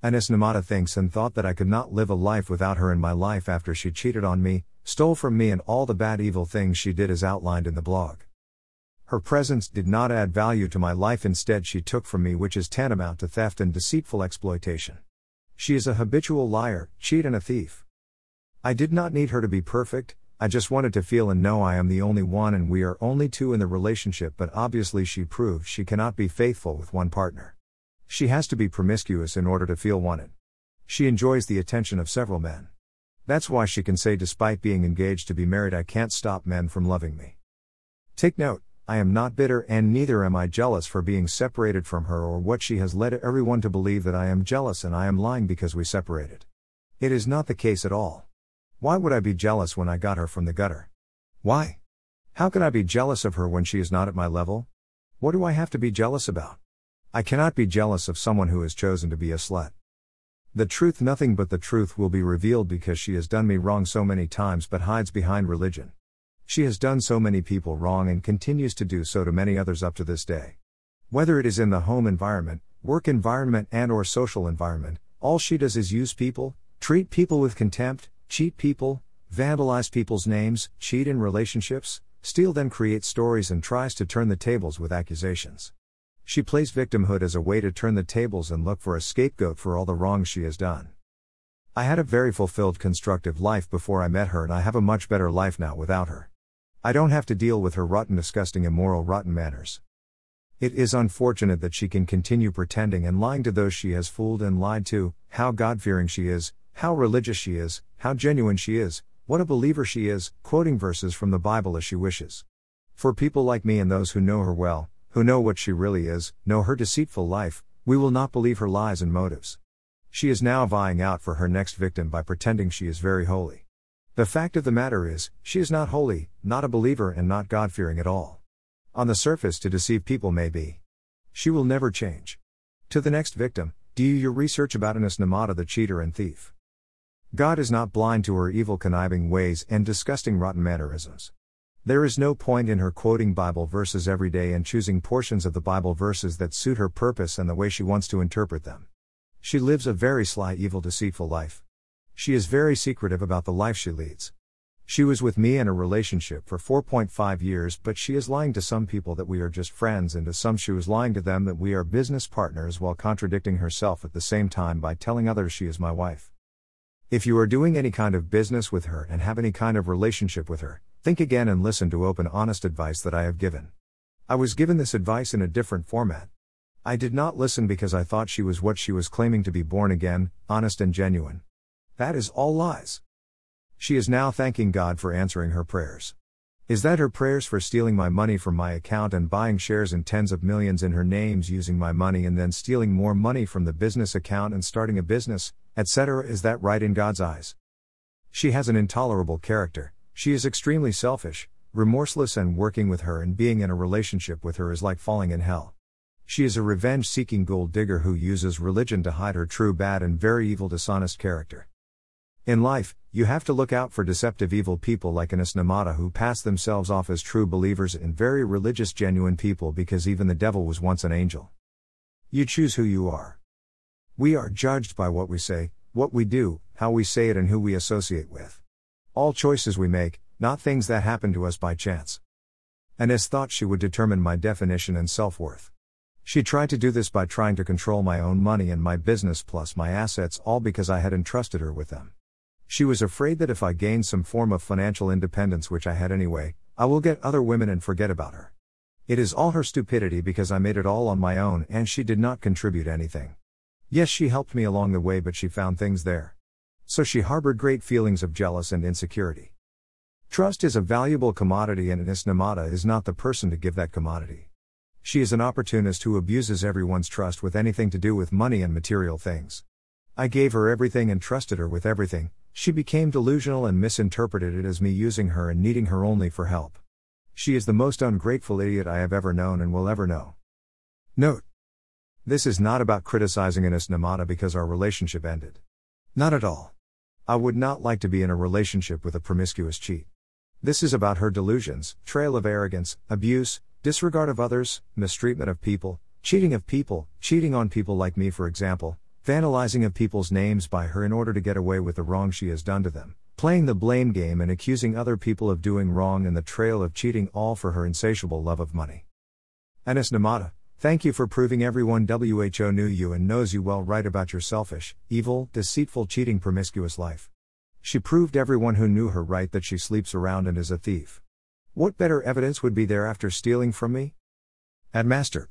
Anis Namata thinks and thought that I could not live a life without her in my life after she cheated on me, stole from me, and all the bad evil things she did as outlined in the blog. Her presence did not add value to my life, instead, she took from me, which is tantamount to theft and deceitful exploitation. She is a habitual liar, cheat, and a thief. I did not need her to be perfect, I just wanted to feel and know I am the only one and we are only two in the relationship, but obviously she proved she cannot be faithful with one partner. She has to be promiscuous in order to feel wanted. She enjoys the attention of several men. That's why she can say, despite being engaged to be married, I can't stop men from loving me. Take note, I am not bitter and neither am I jealous for being separated from her or what she has led everyone to believe that I am jealous and I am lying because we separated. It is not the case at all. Why would I be jealous when I got her from the gutter? Why? How can I be jealous of her when she is not at my level? What do I have to be jealous about? I cannot be jealous of someone who has chosen to be a slut. The truth, nothing but the truth, will be revealed because she has done me wrong so many times but hides behind religion. She has done so many people wrong and continues to do so to many others up to this day. Whether it is in the home environment, work environment and or social environment, all she does is use people, treat people with contempt, cheat people, vandalize people's names, cheat in relationships, steal then create stories and tries to turn the tables with accusations. She plays victimhood as a way to turn the tables and look for a scapegoat for all the wrongs she has done. I had a very fulfilled constructive life before I met her and I have a much better life now without her. I don't have to deal with her rotten disgusting immoral rotten manners. It is unfortunate that she can continue pretending and lying to those she has fooled and lied to, how God fearing she is, how religious she is, how genuine she is, what a believer she is, quoting verses from the Bible as she wishes. For people like me and those who know her well, who know what she really is, know her deceitful life, we will not believe her lies and motives. She is now vying out for her next victim by pretending she is very holy. The fact of the matter is, she is not holy, not a believer, and not God fearing at all. On the surface, to deceive people may be. She will never change. To the next victim, do your research about Anis Namata the cheater and thief. God is not blind to her evil, conniving ways and disgusting, rotten mannerisms. There is no point in her quoting Bible verses every day and choosing portions of the Bible verses that suit her purpose and the way she wants to interpret them. She lives a very sly, evil, deceitful life. She is very secretive about the life she leads. She was with me in a relationship for 4.5 years, but she is lying to some people that we are just friends, and to some she was lying to them that we are business partners while contradicting herself at the same time by telling others she is my wife. If you are doing any kind of business with her and have any kind of relationship with her, think again and listen to open, honest advice that I have given. I was given this advice in a different format. I did not listen because I thought she was what she was claiming to be born again, honest and genuine. That is all lies. She is now thanking God for answering her prayers. Is that her prayers for stealing my money from my account and buying shares in tens of millions in her names using my money and then stealing more money from the business account and starting a business, etc. Is that right in God's eyes? She has an intolerable character, she is extremely selfish, remorseless, and working with her and being in a relationship with her is like falling in hell. She is a revenge seeking gold digger who uses religion to hide her true bad and very evil dishonest character. In life, you have to look out for deceptive evil people like Anis Namata who pass themselves off as true believers and very religious genuine people because even the devil was once an angel. You choose who you are. We are judged by what we say, what we do, how we say it, and who we associate with. All choices we make, not things that happen to us by chance. Anis thought she would determine my definition and self worth. She tried to do this by trying to control my own money and my business plus my assets, all because I had entrusted her with them. She was afraid that if I gained some form of financial independence, which I had anyway, I will get other women and forget about her. It is all her stupidity because I made it all on my own and she did not contribute anything. Yes, she helped me along the way, but she found things there. So she harbored great feelings of jealous and insecurity. Trust is a valuable commodity, and Anis Namata is not the person to give that commodity. She is an opportunist who abuses everyone's trust with anything to do with money and material things. I gave her everything and trusted her with everything, she became delusional and misinterpreted it as me using her and needing her only for help. She is the most ungrateful idiot I have ever known and will ever know. Note this is not about criticizing Anis Namata because our relationship ended. Not at all. I would not like to be in a relationship with a promiscuous cheat. This is about her delusions, trail of arrogance, abuse, disregard of others, mistreatment of people, cheating of people, cheating on people like me, for example, vandalizing of people's names by her in order to get away with the wrong she has done to them, playing the blame game and accusing other people of doing wrong and the trail of cheating all for her insatiable love of money. Anis Namata, thank you for proving everyone WHO knew you and knows you well right about your selfish, evil, deceitful, cheating, promiscuous life. She proved everyone who knew her right that she sleeps around and is a thief. What better evidence would be there after stealing from me? At Master.